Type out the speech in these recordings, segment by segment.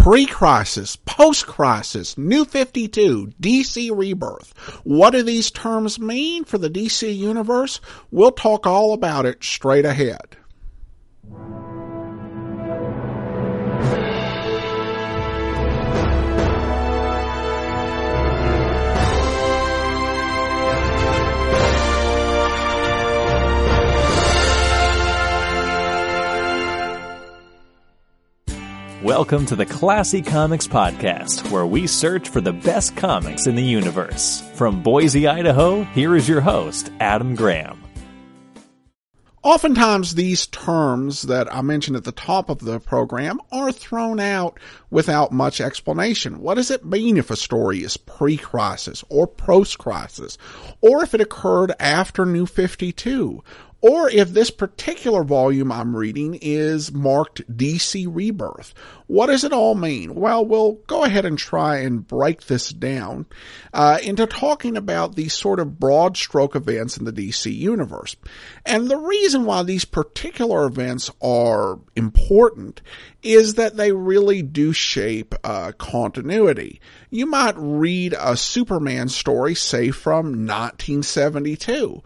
Pre-crisis, post-crisis, New 52, DC Rebirth. What do these terms mean for the DC universe? We'll talk all about it straight ahead. Welcome to the Classy Comics Podcast, where we search for the best comics in the universe. From Boise, Idaho, here is your host, Adam Graham. Oftentimes, these terms that I mentioned at the top of the program are thrown out without much explanation. What does it mean if a story is pre-crisis or post-crisis? Or if it occurred after New 52? Or if this particular volume I'm reading is marked DC Rebirth. What does it all mean? Well, we'll go ahead and try and break this down uh, into talking about these sort of broad stroke events in the DC universe. And the reason why these particular events are important is that they really do shape uh, continuity. You might read a Superman story, say from 1972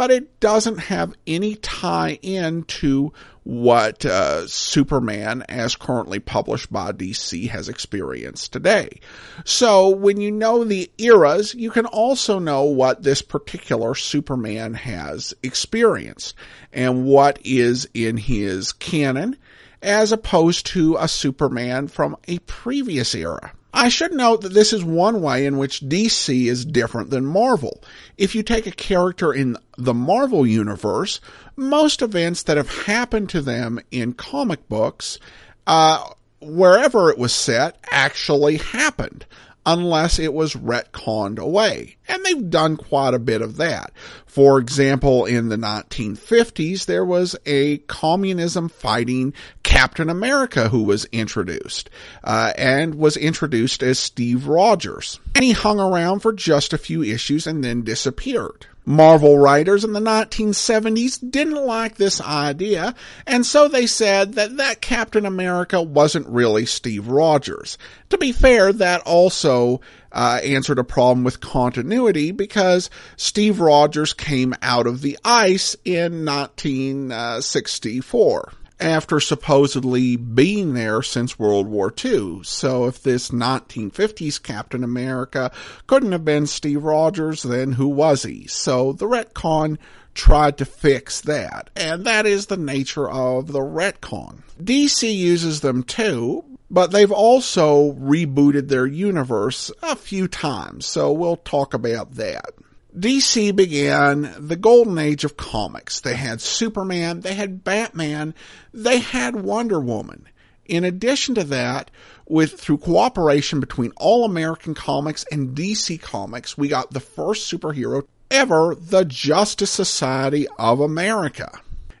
but it doesn't have any tie in to what uh, Superman, as currently published by DC, has experienced today. So when you know the eras, you can also know what this particular Superman has experienced and what is in his canon as opposed to a Superman from a previous era. I should note that this is one way in which DC is different than Marvel. If you take a character in the Marvel universe, most events that have happened to them in comic books, uh, wherever it was set, actually happened unless it was retconned away. And they've done quite a bit of that. For example, in the 1950s, there was a communism fighting Captain America who was introduced, uh, and was introduced as Steve Rogers. And he hung around for just a few issues and then disappeared. Marvel writers in the 1970s didn't like this idea, and so they said that that Captain America wasn't really Steve Rogers. To be fair, that also uh, answered a problem with continuity because Steve Rogers came out of the ice in 1964 after supposedly being there since World War II. So if this 1950s Captain America couldn't have been Steve Rogers, then who was he? So the retcon tried to fix that. And that is the nature of the retcon. DC uses them too, but they've also rebooted their universe a few times. So we'll talk about that. DC began the golden age of comics. They had Superman, they had Batman, they had Wonder Woman. In addition to that, with through cooperation between All American Comics and DC Comics, we got the first superhero ever, the Justice Society of America,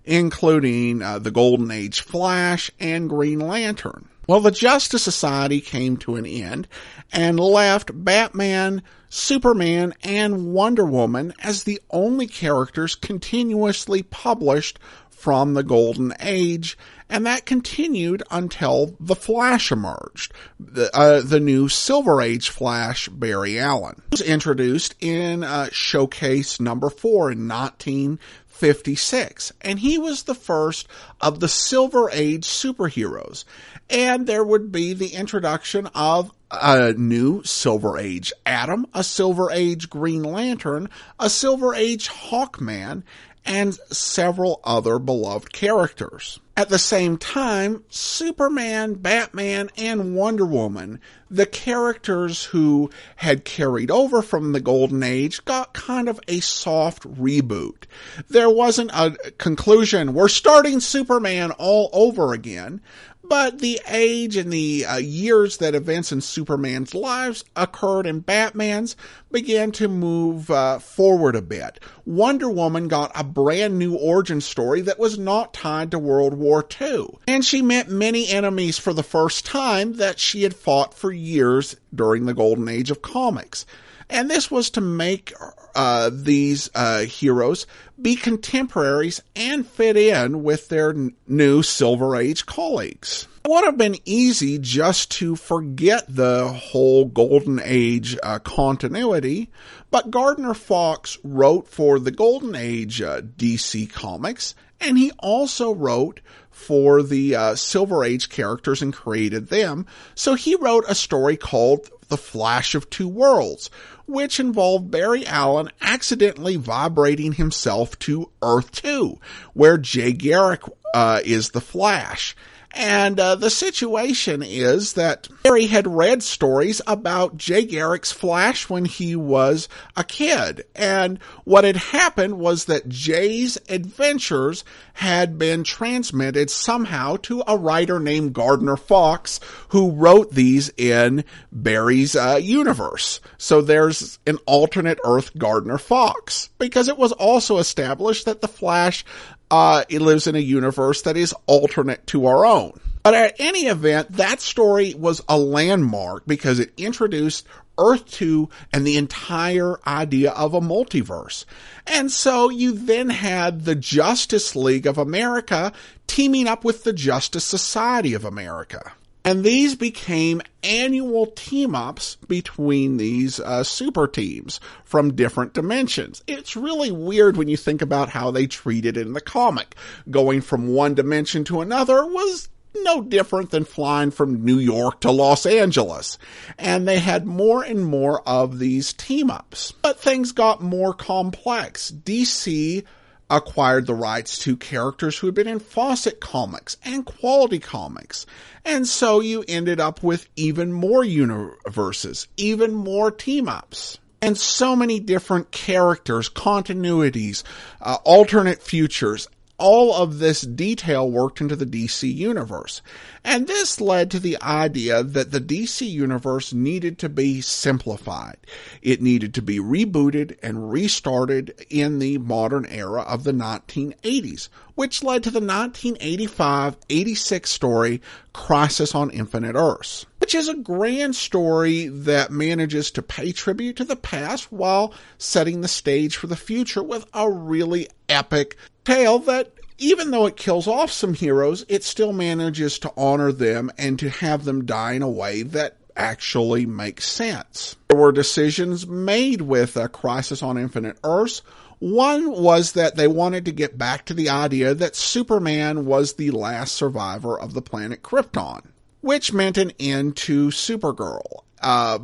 including uh, the Golden Age Flash and Green Lantern. Well, the Justice Society came to an end and left Batman, Superman, and Wonder Woman as the only characters continuously published from the Golden Age, and that continued until the Flash emerged, the, uh, the new Silver Age Flash, Barry Allen. was introduced in uh, Showcase number four in 1956, and he was the first of the Silver Age superheroes and there would be the introduction of a new Silver Age Atom, a Silver Age Green Lantern, a Silver Age Hawkman, and several other beloved characters. At the same time, Superman, Batman, and Wonder Woman, the characters who had carried over from the Golden Age, got kind of a soft reboot. There wasn't a conclusion, we're starting Superman all over again, but the age and the uh, years that events in Superman's lives occurred in Batman's began to move uh, forward a bit. Wonder Woman got a brand new origin story that was not tied to World War II. And she met many enemies for the first time that she had fought for years during the golden age of comics. And this was to make uh, these uh, heroes be contemporaries and fit in with their n- new Silver Age colleagues. It would have been easy just to forget the whole Golden Age uh, continuity, but Gardner Fox wrote for the Golden Age uh, DC Comics, and he also wrote for the uh, Silver Age characters and created them. So he wrote a story called The Flash of Two Worlds, which involved Barry Allen accidentally vibrating himself to Earth 2, where Jay Garrick uh, is the Flash. And uh, the situation is that Barry had read stories about Jay Garrick's Flash when he was a kid. And what had happened was that Jay's adventures had been transmitted somehow to a writer named Gardner Fox, who wrote these in Barry's uh, universe. So there's an alternate Earth Gardner Fox, because it was also established that the Flash uh, it lives in a universe that is alternate to our own. But at any event, that story was a landmark because it introduced Earth 2 and the entire idea of a multiverse. And so you then had the Justice League of America teaming up with the Justice Society of America. And these became annual team ups between these uh, super teams from different dimensions. It's really weird when you think about how they treated it in the comic. Going from one dimension to another was no different than flying from New York to Los Angeles. And they had more and more of these team ups. But things got more complex. DC acquired the rights to characters who had been in Fawcett comics and Quality comics. And so you ended up with even more universes, even more team ups. And so many different characters, continuities, uh, alternate futures, all of this detail worked into the DC universe. And this led to the idea that the DC universe needed to be simplified. It needed to be rebooted and restarted in the modern era of the 1980s, which led to the 1985-86 story Crisis on Infinite Earths, which is a grand story that manages to pay tribute to the past while setting the stage for the future with a really epic tale that even though it kills off some heroes, it still manages to honor them and to have them die in a way that actually makes sense. There were decisions made with a Crisis on Infinite Earths. One was that they wanted to get back to the idea that Superman was the last survivor of the planet Krypton, which meant an end to Supergirl. Uh,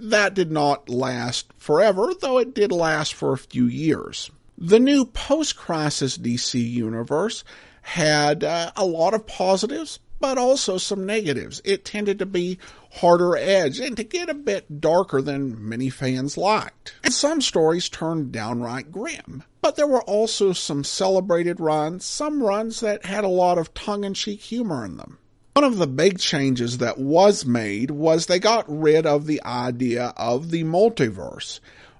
that did not last forever, though it did last for a few years. The new post crisis DC universe had uh, a lot of positives, but also some negatives. It tended to be harder edged and to get a bit darker than many fans liked. And some stories turned downright grim. But there were also some celebrated runs, some runs that had a lot of tongue in cheek humor in them. One of the big changes that was made was they got rid of the idea of the multiverse.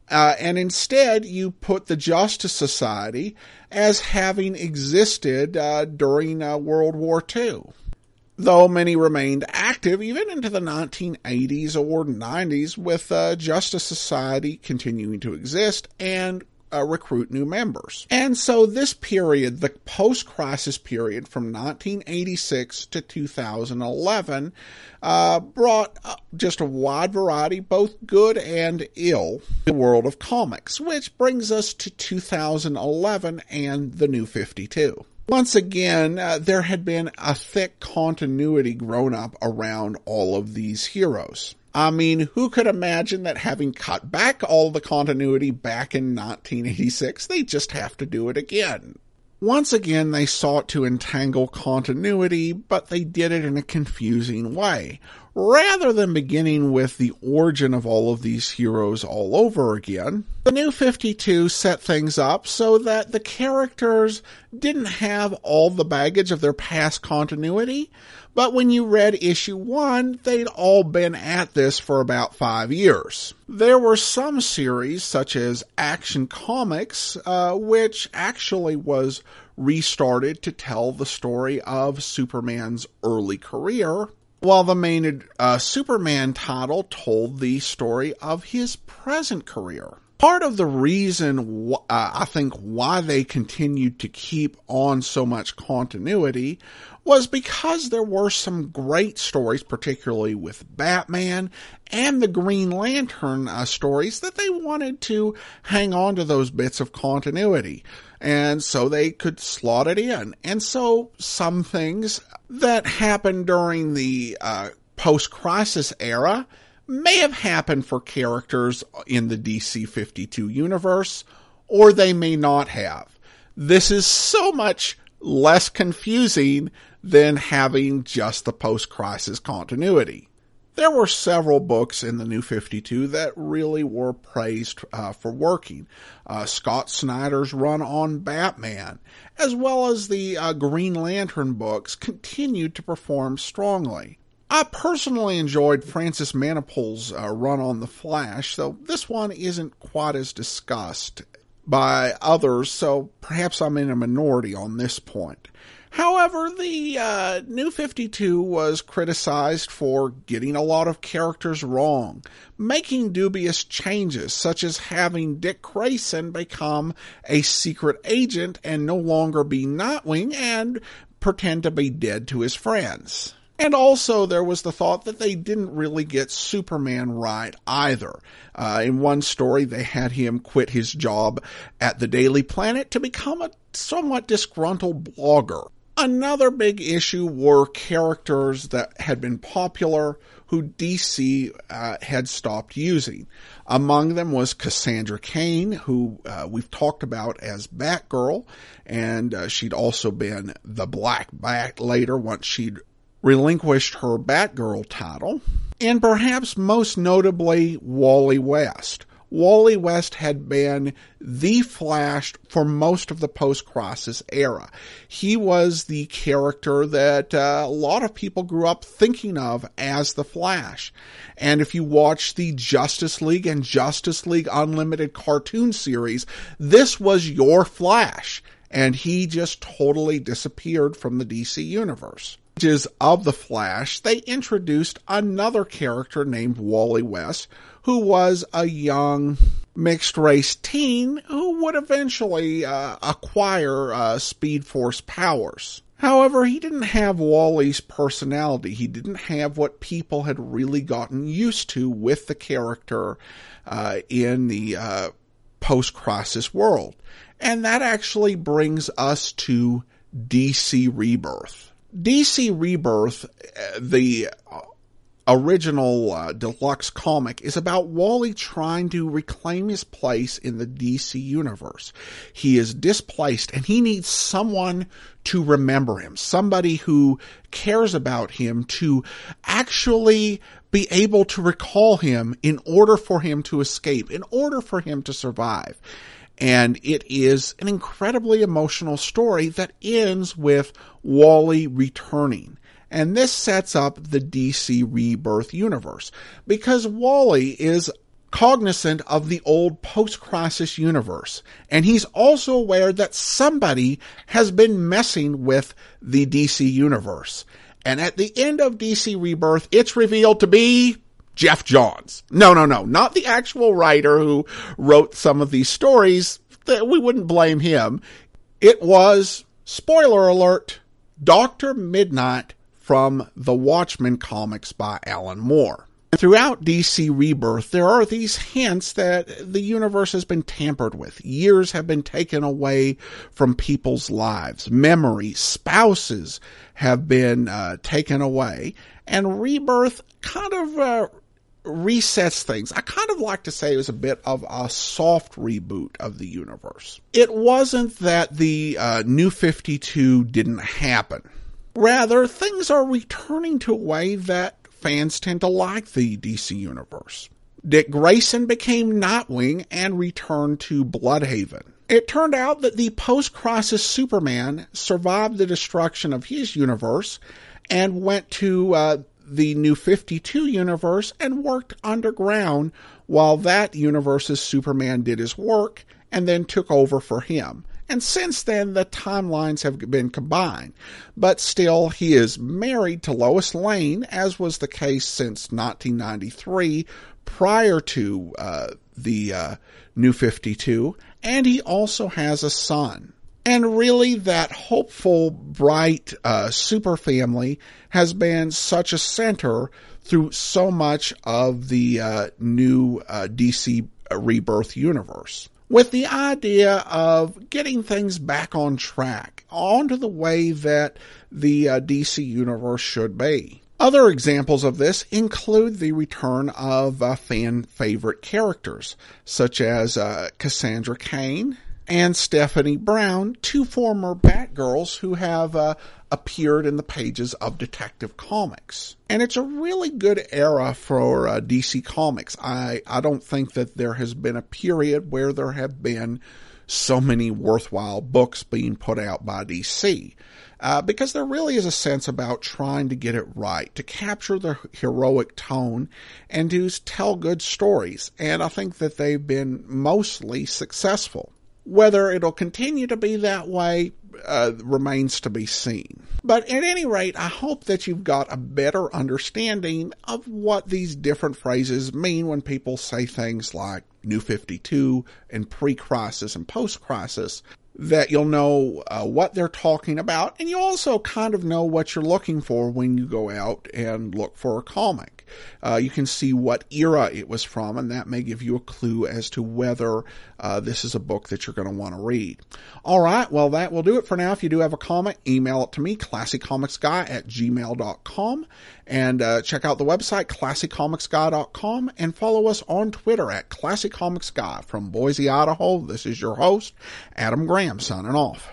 Uh, and instead, you put the Justice Society as having existed uh, during uh, World War II. Though many remained active even into the 1980s or 90s, with uh, Justice Society continuing to exist and uh, recruit new members. And so this period, the post-crisis period from 1986 to 2011, uh, brought uh, just a wide variety, both good and ill, the world of comics, which brings us to 2011 and the New 52. Once again, uh, there had been a thick continuity grown up around all of these heroes. I mean, who could imagine that having cut back all the continuity back in 1986, they just have to do it again? Once again, they sought to entangle continuity, but they did it in a confusing way. Rather than beginning with the origin of all of these heroes all over again, the new 52 set things up so that the characters didn't have all the baggage of their past continuity, but when you read issue one, they'd all been at this for about five years. There were some series, such as Action Comics, uh, which actually was restarted to tell the story of Superman's early career, while the main uh, Superman title told the story of his present career. Part of the reason uh, I think why they continued to keep on so much continuity was because there were some great stories, particularly with Batman and the Green Lantern uh, stories, that they wanted to hang on to those bits of continuity. And so they could slot it in. And so some things that happened during the uh, post crisis era may have happened for characters in the DC 52 universe, or they may not have. This is so much less confusing than having just the post crisis continuity. There were several books in the New 52 that really were praised uh, for working. Uh, Scott Snyder's run on Batman, as well as the uh, Green Lantern books, continued to perform strongly. I personally enjoyed Francis Manapul's uh, run on The Flash, though this one isn't quite as discussed by others, so perhaps I'm in a minority on this point. However, the uh, New 52 was criticized for getting a lot of characters wrong, making dubious changes, such as having Dick Grayson become a secret agent and no longer be Nightwing and pretend to be dead to his friends. And also, there was the thought that they didn't really get Superman right either. Uh, in one story, they had him quit his job at the Daily Planet to become a somewhat disgruntled blogger. Another big issue were characters that had been popular who DC uh, had stopped using. Among them was Cassandra Cain, who uh, we've talked about as Batgirl, and uh, she'd also been the Black Bat later once she'd relinquished her Batgirl title, and perhaps most notably Wally West. Wally West had been the Flash for most of the post-crisis era. He was the character that uh, a lot of people grew up thinking of as the Flash. And if you watch the Justice League and Justice League Unlimited cartoon series, this was your Flash. And he just totally disappeared from the DC universe of the Flash, they introduced another character named Wally West, who was a young mixed race teen who would eventually uh, acquire uh, Speed Force powers. However, he didn't have Wally's personality. He didn't have what people had really gotten used to with the character uh, in the uh, post crisis world. And that actually brings us to DC Rebirth. DC Rebirth, uh, the original uh, deluxe comic is about Wally trying to reclaim his place in the DC universe. He is displaced and he needs someone to remember him, somebody who cares about him to actually be able to recall him in order for him to escape, in order for him to survive. And it is an incredibly emotional story that ends with Wally returning. And this sets up the DC Rebirth universe because Wally is cognizant of the old post-crisis universe. And he's also aware that somebody has been messing with the DC universe. And at the end of DC Rebirth, it's revealed to be Geoff Johns. No, no, no, not the actual writer who wrote some of these stories. We wouldn't blame him. It was, spoiler alert, Dr. Midnight from the Watchmen comics by Alan Moore. Throughout DC Rebirth, there are these hints that the universe has been tampered with. Years have been taken away from people's lives. Memories, spouses have been uh, taken away. And Rebirth kind of uh, resets things. I kind of like to say it was a bit of a soft reboot of the universe. It wasn't that the uh, New 52 didn't happen. Rather, things are returning to a way that fans tend to like the DC universe. Dick Grayson became Nightwing and returned to Blüdhaven. It turned out that the post-crisis Superman survived the destruction of his universe and went to uh, the new 52 universe and worked underground while that universe's Superman did his work and then took over for him. And since then, the timelines have been combined. But still, he is married to Lois Lane, as was the case since 1993, prior to uh, the uh, New 52, and he also has a son. And really, that hopeful, bright uh, super family has been such a center through so much of the uh, new uh, DC Rebirth universe. With the idea of getting things back on track, onto the way that the uh, DC universe should be. Other examples of this include the return of uh, fan favorite characters, such as uh, Cassandra Cain and Stephanie Brown, two former Batgirls who have uh, appeared in the pages of Detective Comics. And it's a really good era for uh, DC Comics. I, I don't think that there has been a period where there have been so many worthwhile books being put out by DC. Uh, because there really is a sense about trying to get it right, to capture the heroic tone, and to tell good stories. And I think that they've been mostly successful. Whether it'll continue to be that way uh, remains to be seen. But at any rate, I hope that you've got a better understanding of what these different phrases mean when people say things like New 52 and pre crisis and post crisis that you'll know uh, what they're talking about, and you also kind of know what you're looking for when you go out and look for a comic. Uh, you can see what era it was from, and that may give you a clue as to whether uh, this is a book that you're going to want to read. All right, well, that will do it for now. If you do have a comic, email it to me, classycomicsguy at gmail.com, and uh, check out the website, classycomicsguy.com, and follow us on Twitter at classycomicsguy. From Boise, Idaho, this is your host, Adam Graham, signing off.